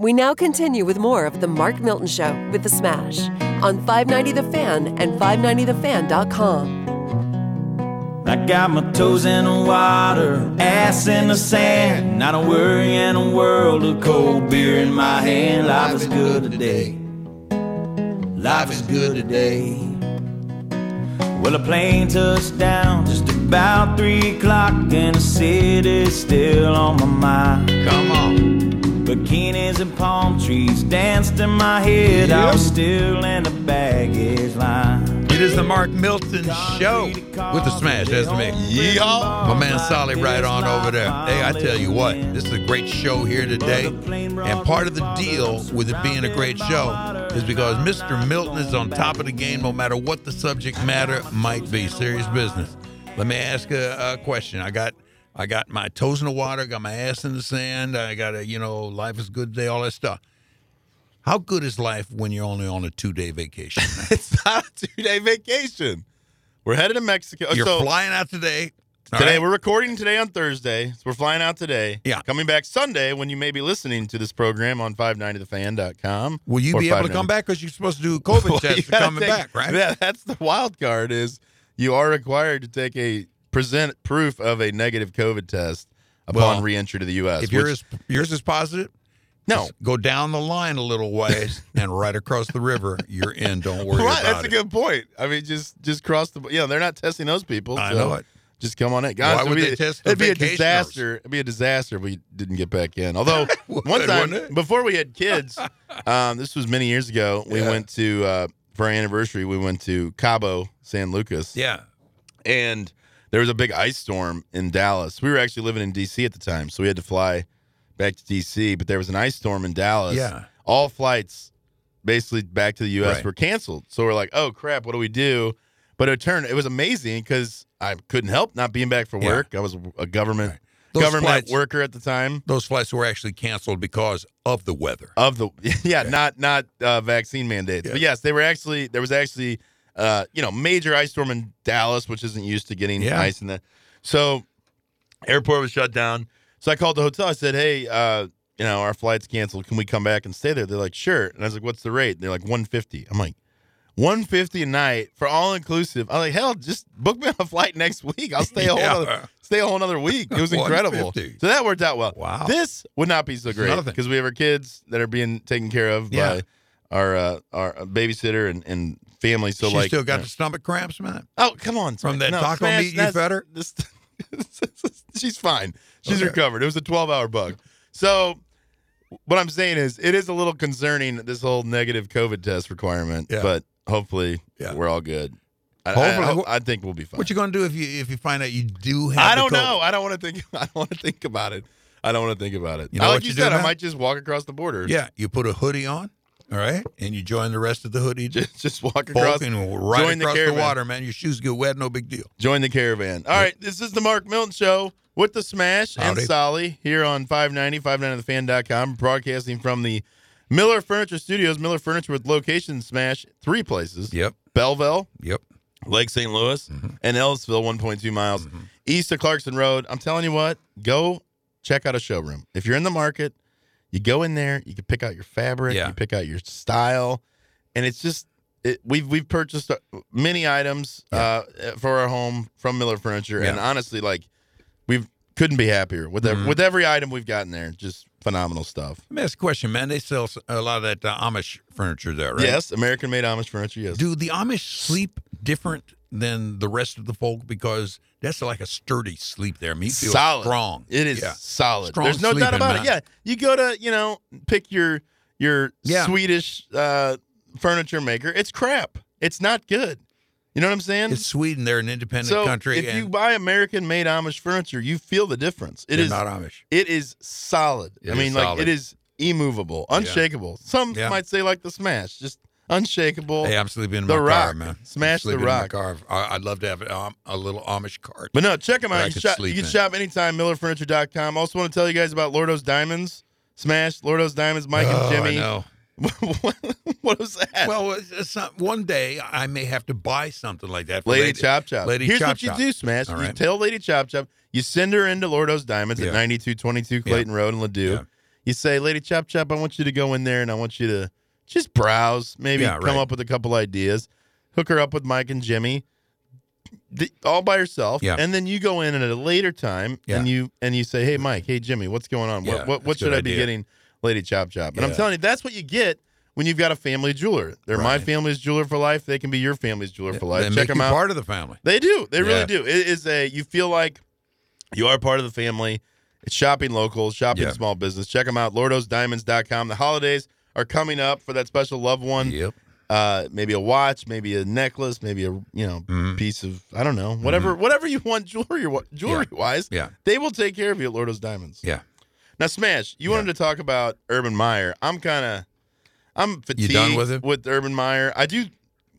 We now continue with more of The Mark Milton Show with The Smash on 590 The Fan and 590TheFan.com. I got my toes in the water, ass in the sand. Not a worry in a world of cold beer in my hand. Life is good today. Life is good today. Well, a plane touched down just about three o'clock, and the city's still on my mind. Bikinis and palm trees danced in my head. I was still in the baggage line. It is the Mark Milton Show with the Smash. That's me. Yeehaw. My man Solly right on over there. Hey, I tell you what, this is a great show here today. And part of the deal with it being a great show is because Mr. Milton is on top of the game no matter what the subject matter might be. Serious business. Let me ask a, a question. I got I got my toes in the water, got my ass in the sand, I got a, you know, life is good day, all that stuff. How good is life when you're only on a two day vacation? It's not a two day vacation. We're headed to Mexico. You're so flying out today. today right? we're recording today on Thursday. So we're flying out today. Yeah. Coming back Sunday when you may be listening to this program on 590thefan.com. Will you be able to come back? Because you're supposed to do a COVID Well, test coming take- back, right? Yeah, that's the wild card is you are required to take a present proof of a negative COVID test upon Well, reentry to the U.S. If which- yours yours is positive, no, go down the line a little ways and right across the river, you're in. Don't worry right, that's a good point. I mean, just just cross the. You know, they're not testing those people. I so know it. Just come on in. Why Guys, would it'd they be, test the It'd be a disaster. It'd be a disaster if we didn't get back in. Although Would, one time before we had kids, um, this was many years ago. We Yeah. went to uh, for our anniversary. We went to Cabo San Lucas. Yeah. and there was a big ice storm in Dallas. We were actually living in DC at the time, so we had to fly back to DC. But there was an ice storm in Dallas. Yeah. all flights basically back to the U.S. Right. were canceled. So we're like, oh crap, what do we do? But it turned. It was amazing because I couldn't help not being back for Yeah. work. I was a government Right. Those government flights- worker at the time. Those flights were actually canceled because of the weather. Of the yeah, not not uh, vaccine mandates, Yeah. but yes, they were actually there was actually uh, you know major ice storm in Dallas, which isn't used to getting Yeah. ice in the so airport was shut down. So I called the hotel. I said, hey, uh, you know our flight's canceled. Can we come back and stay there? They're like, sure. And I was like, what's the rate? They're like, one fifty. I'm like. 150 a night for all inclusive. I'm like, hell, just book me on a flight next week. I'll stay a whole Yeah. other, stay a whole another week. It was incredible. So that worked out well. Wow. This would not be so great because we have our kids that are being taken care of Yeah. by our uh, our babysitter and, and family. So she like, still got uh, the stomach cramps, man. oh come on From that no, taco Smash, meat you fed her? This, she's fine. She's Okay. recovered. It was a 12 hour bug. So what I'm saying is, it is a little concerning this whole negative COVID test requirement. Yeah. But hopefully, Yeah. we're all good. I. I, I, I think we'll be fine. What you gonna do if you if you find out you do have? I don't know. I don't want to think. I don't want to think about it. I don't want to think about it. You know like what you you do, said, I might just walk across the border. Yeah, you put a hoodie on, all right, and you join the rest of the hoodie. just just walk across. And right join the across the, caravan. water, man. Your shoes get wet, no big deal. Join the caravan. All right, this is the Mark Milton Show with the Smash Howdy. and Solly here on 590, 590thefan.com, broadcasting from the Miller Furniture Studios. Miller Furniture with location Smash three places: Yep, Belleville, yep. Lake St. Louis, Mm-hmm. and Ellisville, 1.2 miles east of Clarkson Road. I'm telling you what, go check out a showroom. If you're in the market, you go in there, you can pick out your fabric, Yeah. you pick out your style, and it's just it, we've we've purchased uh, many items uh, for our home from Miller Furniture, and honestly, like we couldn't be happier with ev- Mhm. with every item we've gotten there. Just phenomenal stuff. Let me ask a question, man. They sell a lot of that uh, Amish furniture there, right? Yes, American made Amish furniture. Yes. Do the Amish sleep different than the rest of the folk because that's like a sturdy sleep there. I mean, you feel solid. strong. It is Yeah. solid. Strong There's no doubt about it. Yeah, you go to you know pick your your Yeah. Swedish uh, furniture maker. It's crap. It's not good. You know what I'm saying? It's Sweden. They're an independent so country. if you buy American made Amish furniture, you feel the difference. It is not Amish. it is solid. It I is mean, like solid. it is immovable, unshakable. Some Yeah. might say like the Smash, just unshakable. Hey, I'm sleeping in The my car, man. Smash the sleeping in my Rock. car. I- I'd love to have um, a little Amish cart. But no, check them out. You, could shop, you can in. shop anytime, millerfurniture.com. Also want to tell you guys about Lordo's Diamonds. Smash, Lordo's Diamonds, Mike Oh, and Jimmy. I know. what, was that? Well, it's, not, one day I may have to buy something like that. For Lady, Chop Chop. Lady Here's Chop what you Chop. do, Smash. All You right. tell Lady Chop Chop, you send her into Lordo's Diamonds Yeah. at 9222 Clayton Road in Ladue. Yeah. You say, Lady Chop Chop, I want you to go in there and I want you to just browse, maybe Yeah, come right. up with a couple ideas, hook her up with Mike and Jimmy, all by herself, Yeah. and then you go in at a later time Yeah. and you and you say, Hey, Mike, hey Jimmy, what's going on? What what, what should I be getting, Lady Chop Chop? And I'm telling you, that's what you get. When you've got a family jeweler, they're my family's jeweler for life. They can be your family's jeweler for life. They Check them out. part of the family. They do. They really do. It is a you feel like you are part of the family. It's shopping local, shopping small business. Check them out, lordosdiamonds.com. The holidays are coming up for that special loved one. Yep. Uh maybe a watch, maybe a necklace, maybe a you know Mhm. piece of I don't know, whatever whatever you want jewelry jewelry wise. Yeah. They will take care of you at Lordo's Diamonds. Yeah. Now Smash, you wanted to talk about Urban Meyer. I'm kind of I'm fatigued done with him? with Urban Meyer. I do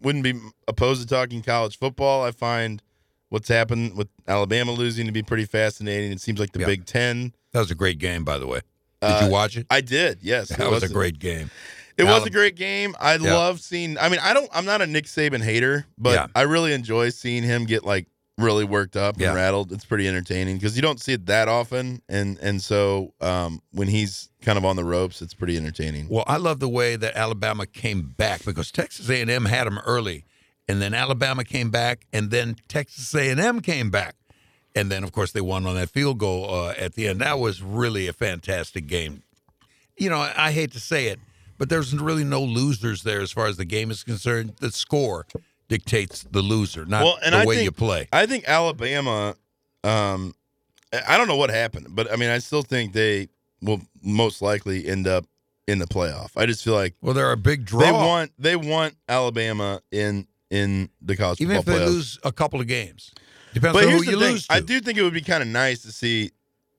wouldn't be opposed to talking college football. I find what's happened with Alabama losing to be pretty fascinating. It seems like the Yeah. Big Ten. That was a great game, by the way. Did Uh, you watch it? I did, yes. That it was a great game. It was a great game. I Yeah. love seeing. I mean, I don't. I'm not a Nick Saban hater, but Yeah. I really enjoy seeing him get like really worked up and Yeah. rattled. It's pretty entertaining because you don't see it that often, and and so um, when he's kind of on the ropes, it's pretty entertaining. Well, I love the way that Alabama came back because Texas A&M had them early, and then Alabama came back, and then Texas A&M came back, and then of course they won on that field goal uh, at the end. That was really a fantastic game. You know, I, hate to say it, but there's really no losers there as far as the game is concerned. The score dictates the loser, not Well, and the I way think- you play. I think Alabama. Um, I don't know what happened, but I mean, I still think they will most likely end up in the playoff. I just feel like Well, they're a big draw. they want they want Alabama in in the college even if they playoffs. lose a couple of games. Depends But on here's who you the thing: lose to. I do think it would be kind of nice to see.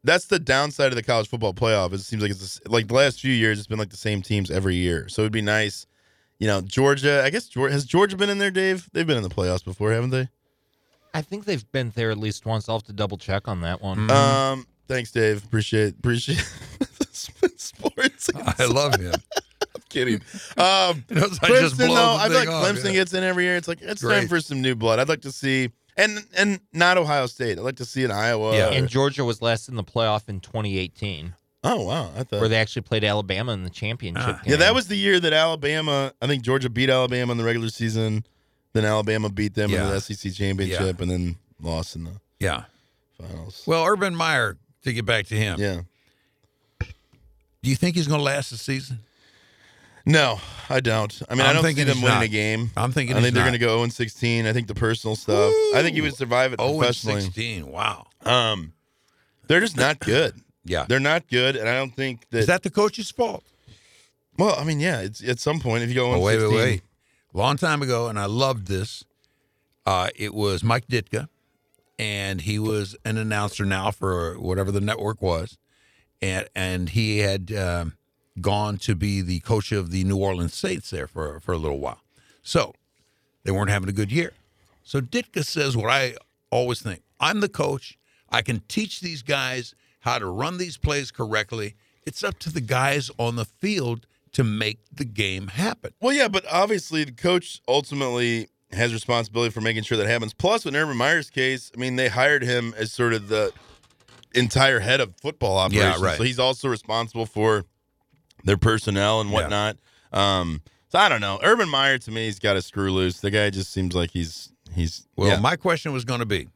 That's the downside of the college football playoff. It seems like it's the s- like the last few years, it's been like the same teams every year. So it'd be nice, you know. Georgia, I guess Georgia has Georgia been in there, Dave. They've been in the playoffs before, haven't they? I think they've been there at least once. I'll have to double check on that one. Mhm. Um, thanks, Dave. Appreciate appreciate sports. I love him. I'm kidding. Um, He knows I just Clemson, blow though, I feel like thing off, Clemson yeah. gets in every year. It's like it's time for some new blood. I'd like to see, and and not Ohio State. I'd like to see an Iowa. Yeah. or- and Georgia was last in the playoff in 2018, oh wow, I thought where they actually played Alabama in the championship. Game. Yeah, that was the year that Alabama. I think Georgia beat Alabama in the regular season. Then Alabama beat them in the SEC championship, and then lost in the Yeah. finals. Well, Urban Meyer, to get back to him, yeah. do you think he's going to last the season? No, I don't. I mean, I I'm don't see them winning not. a game. I'm thinking I think they're going to go 0 16. I think the personal stuff. I think he would survive it Oh, and 16. Wow. Um, they're just not good. Yeah. They're not good, and I don't think that. Is that the coach's fault? well, I mean, yeah. It's at some point if you go 0 Oh, wait, wait, 16, wait. Long time ago, and I loved this. Uh, it was Mike Ditka, and he was an announcer now for whatever the network was, and and he had um, gone to be the coach of the New Orleans Saints there for for a little while. So they weren't having a good year. So Ditka says what I always think: I'm the coach. I can teach these guys how to run these plays correctly. It's up to the guys on the field to make the game happen. Well, yeah, but obviously the coach ultimately has responsibility for making sure that happens. Plus, in Urban Meyer's case, I mean, they hired him as sort of the entire head of football operations. Yeah, right. So he's also responsible for their personnel and Yeah. whatnot. Um, so I don't know. Urban Meyer to me, he's got a screw loose. The guy just seems like he's he's Well, yeah. my question was going to be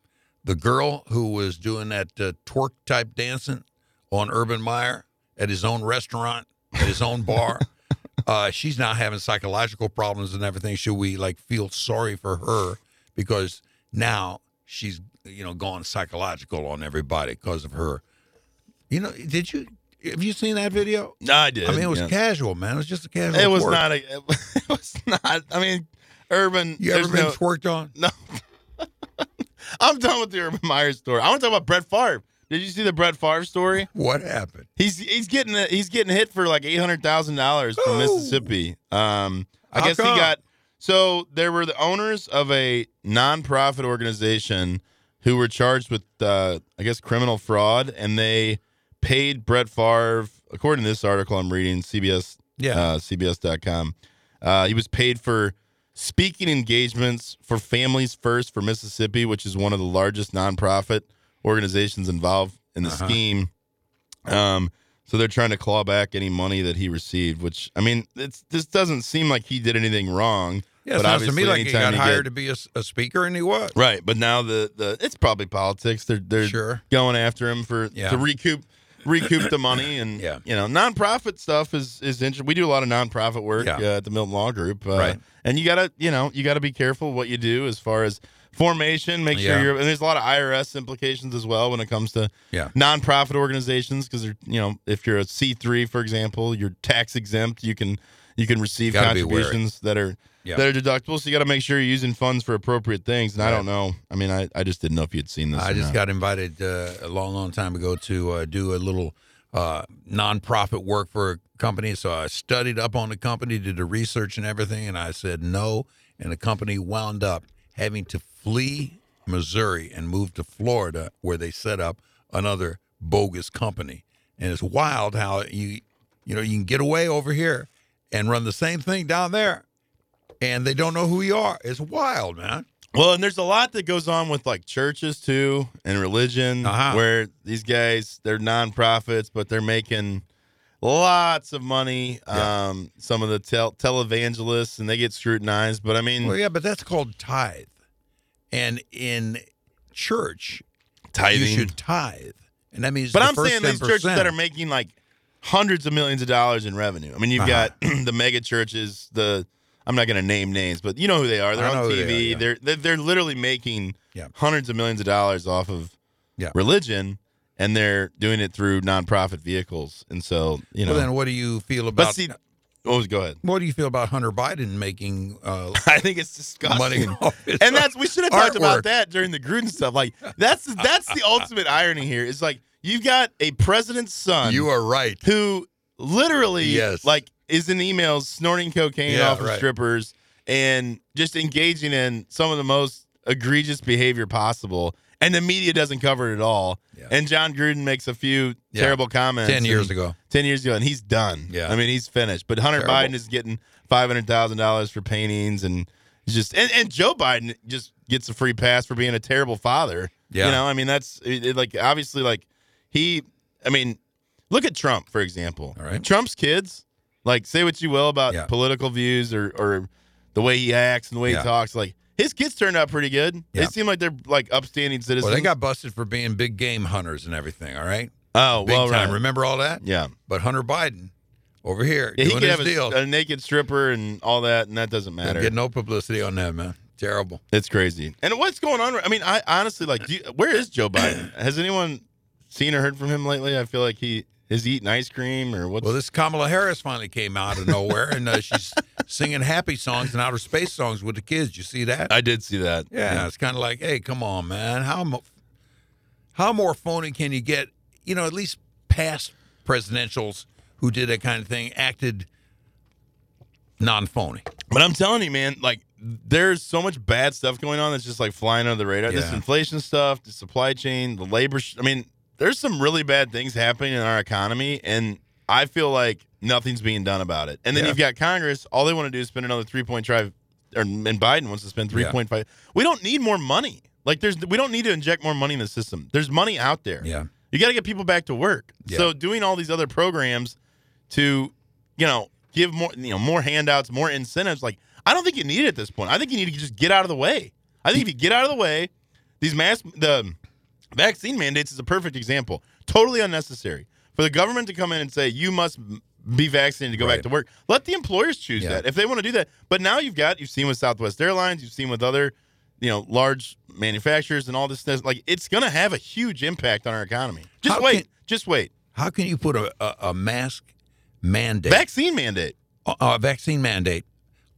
the girl who was doing that uh, twerk type dancing on Urban Meyer at his own restaurant, at his own bar. Uh, she's now having psychological problems and everything. Should we like feel sorry for her because now she's you know gone psychological on everybody because of her? You know, did you have you seen that video? No, I did. I mean, it was yeah. casual, man. It was just a casual. It was twerk. not a. It was not. I mean, Urban. You ever been no- twerked on? No. I'm done with the Urban Meyer story. I want to talk about Brett Favre. Did you see the Brett Favre story? What happened? He's he's getting he's getting hit for like eight hundred thousand dollars from Ooh. Mississippi. Um, I How guess come? he got so there were the owners of a nonprofit organization who were charged with uh, I guess criminal fraud, and they paid Brett Favre, according to this article I'm reading, CBS Yeah. uh, CBS.com. Uh, he was paid for speaking engagements for Families First for Mississippi, which is one of the largest nonprofit organizations involved in the Uh-huh. scheme. Um, So they're trying to claw back any money that he received, which I mean, it's this doesn't seem like he did anything wrong. Yeah, it but sounds to me like he got hired get- to be a speaker, and he was. Right, but now the the it's probably politics. They're they're Sure. going after him for Yeah. to recoup recoup the money and Yeah. you know nonprofit stuff is is interesting. We do a lot of nonprofit work Yeah. uh, at the Milton Law Group, uh, Right. And you gotta you know you gotta be careful what you do as far as formation. Make sure Yeah. you're and there's a lot of IRS implications as well when it comes to Yeah. nonprofit organizations because they're you know if you're a C three for example, you're tax exempt. You can you can receive Gotta be wary. contributions that are Yeah. that are deductible. So you got to make sure you're using funds for appropriate things. And I don't know. I mean, I, I just didn't know if you'd seen this. I just not. got invited uh, a long, long time ago to uh, do a little uh, nonprofit work for a company. So I studied up on the company, did the research and everything, and I said no. And the company wound up having to flee Missouri and move to Florida, where they set up another bogus company. And it's wild how you, you know, you can get away over here and run the same thing down there, and they don't know who you are. It's wild, man. Well, and there's a lot that goes on with like churches too and religion, Uh-huh. where these guys they're nonprofits, but they're making lots of money. Yeah. Um, some of the tel- televangelists, and they get scrutinized. But I mean, Well, yeah, but that's called tithe. And in church, tithing. you should tithe. And that means But I'm saying these 10%. churches that are making like hundreds of millions of dollars in revenue. I mean, you've Uh-huh. got the mega churches, the I'm not going to name names, but you know who they are. They're on TV. they are, yeah. They're, they're they're literally making Yeah. hundreds of millions of dollars off of Yeah. religion, and they're doing it through nonprofit vehicles. And so you know, Well, then what do you feel about but see, oh, go ahead. what do you feel about Hunter Biden making uh, I think it's disgusting. money and that's we should have talked artwork? about that during the Gruden stuff. Like that's that's the ultimate irony here. Is like you've got a president's son. You are right. who literally Yes. like is in emails snorting cocaine Yeah, off of right. strippers and just engaging in some of the most egregious behavior possible and the media doesn't cover it at all Yeah. and jon gruden makes a few Yeah. terrible comments 10 years and- ago. 10 years ago and he's done Yeah. i mean he's finished but hunter Terrible. biden is getting $500000 for paintings and just and, and joe biden just gets a free pass for being a terrible father Yeah. you know i mean that's it, it, like obviously like he i mean look at trump for example All right. trump's kids like say what you will about Yeah. political views or or the way he acts and the way Yeah. he talks like his kids turned out pretty good they Yeah. seem like they're like upstanding citizens Well, they got busted for being big game hunters and everything, all right? oh Big well time. right. Remember all that? yeah But Hunter Biden over here yeah, he doing could his have deal. a, a naked stripper and all that, and that doesn't matter. Get no publicity on that, man. Terrible. It's crazy. And what's going on? I mean, I honestly like. Do you, where is Joe Biden? Has anyone seen or heard from him lately? I feel like he is he eating ice cream or what? Well, this Kamala Harris finally came out of nowhere, and uh, she's singing happy songs and outer space songs with the kids. You see that? I did see that. yeah, it's kind of like, hey, come on, man. How mo- how more phony can you get? You know, at least past presidentials who did that kind of thing acted non-phony. But I'm telling you, man, like there's so much bad stuff going on that's just like flying under the radar. This inflation stuff, the supply chain, the labor. Sh- I mean, there's some really bad things happening in our economy, and I feel like nothing's being done about it. And then Yeah. you've got Congress. All they want to do is spend another three point five, or and Biden wants to spend three point five. We don't need more money. Like there's, we don't need to inject more money in the system. There's money out there. Yeah. You got to get people back to work. Yeah. So doing all these other programs to, you know, give more, you know, more handouts, more incentives. Like I don't think you need it at this point. I think you need to just get out of the way. I think if you get out of the way, these mass the vaccine mandates is a perfect example. Totally unnecessary for the government to come in and say you must be vaccinated to go Right. back to work. Let the employers choose Yeah. that if they want to do that. But now you've got you've seen with Southwest Airlines, you've seen with other, you know, large manufacturers and all this stuff. Like it's going to have a huge impact on our economy. Just How wait. can- just wait. How can you put a, a, a mask mandate, Vaccine mandate. a, a vaccine mandate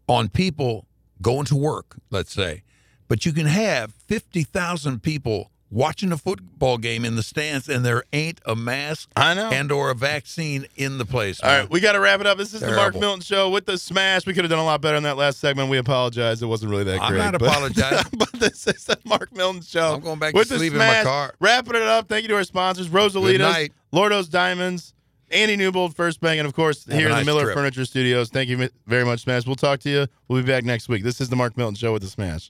on people going to work, let's say, but you can have 50,000 people watching a football game in the stands and there ain't a mask I know. and or a vaccine in the place. All man. right, we got to wrap it up. This is the Mark Milton Show with the Smash. We could have done a lot better in that last segment. We apologize. It wasn't really that great. I'm great. not but- apologizing. but this is the Mark Milton Show. I'm going back to with the sleep in my car. Wrapping it up. Thank you to our sponsors, Good Rosalita's. Lordo's Diamonds, Andy Newbold, First Bank, and of course Have here in the Miller trip. Furniture Studios. Thank you very much, Smash. We'll talk to you. We'll be back next week. This is the Mark Milton Show with the Smash.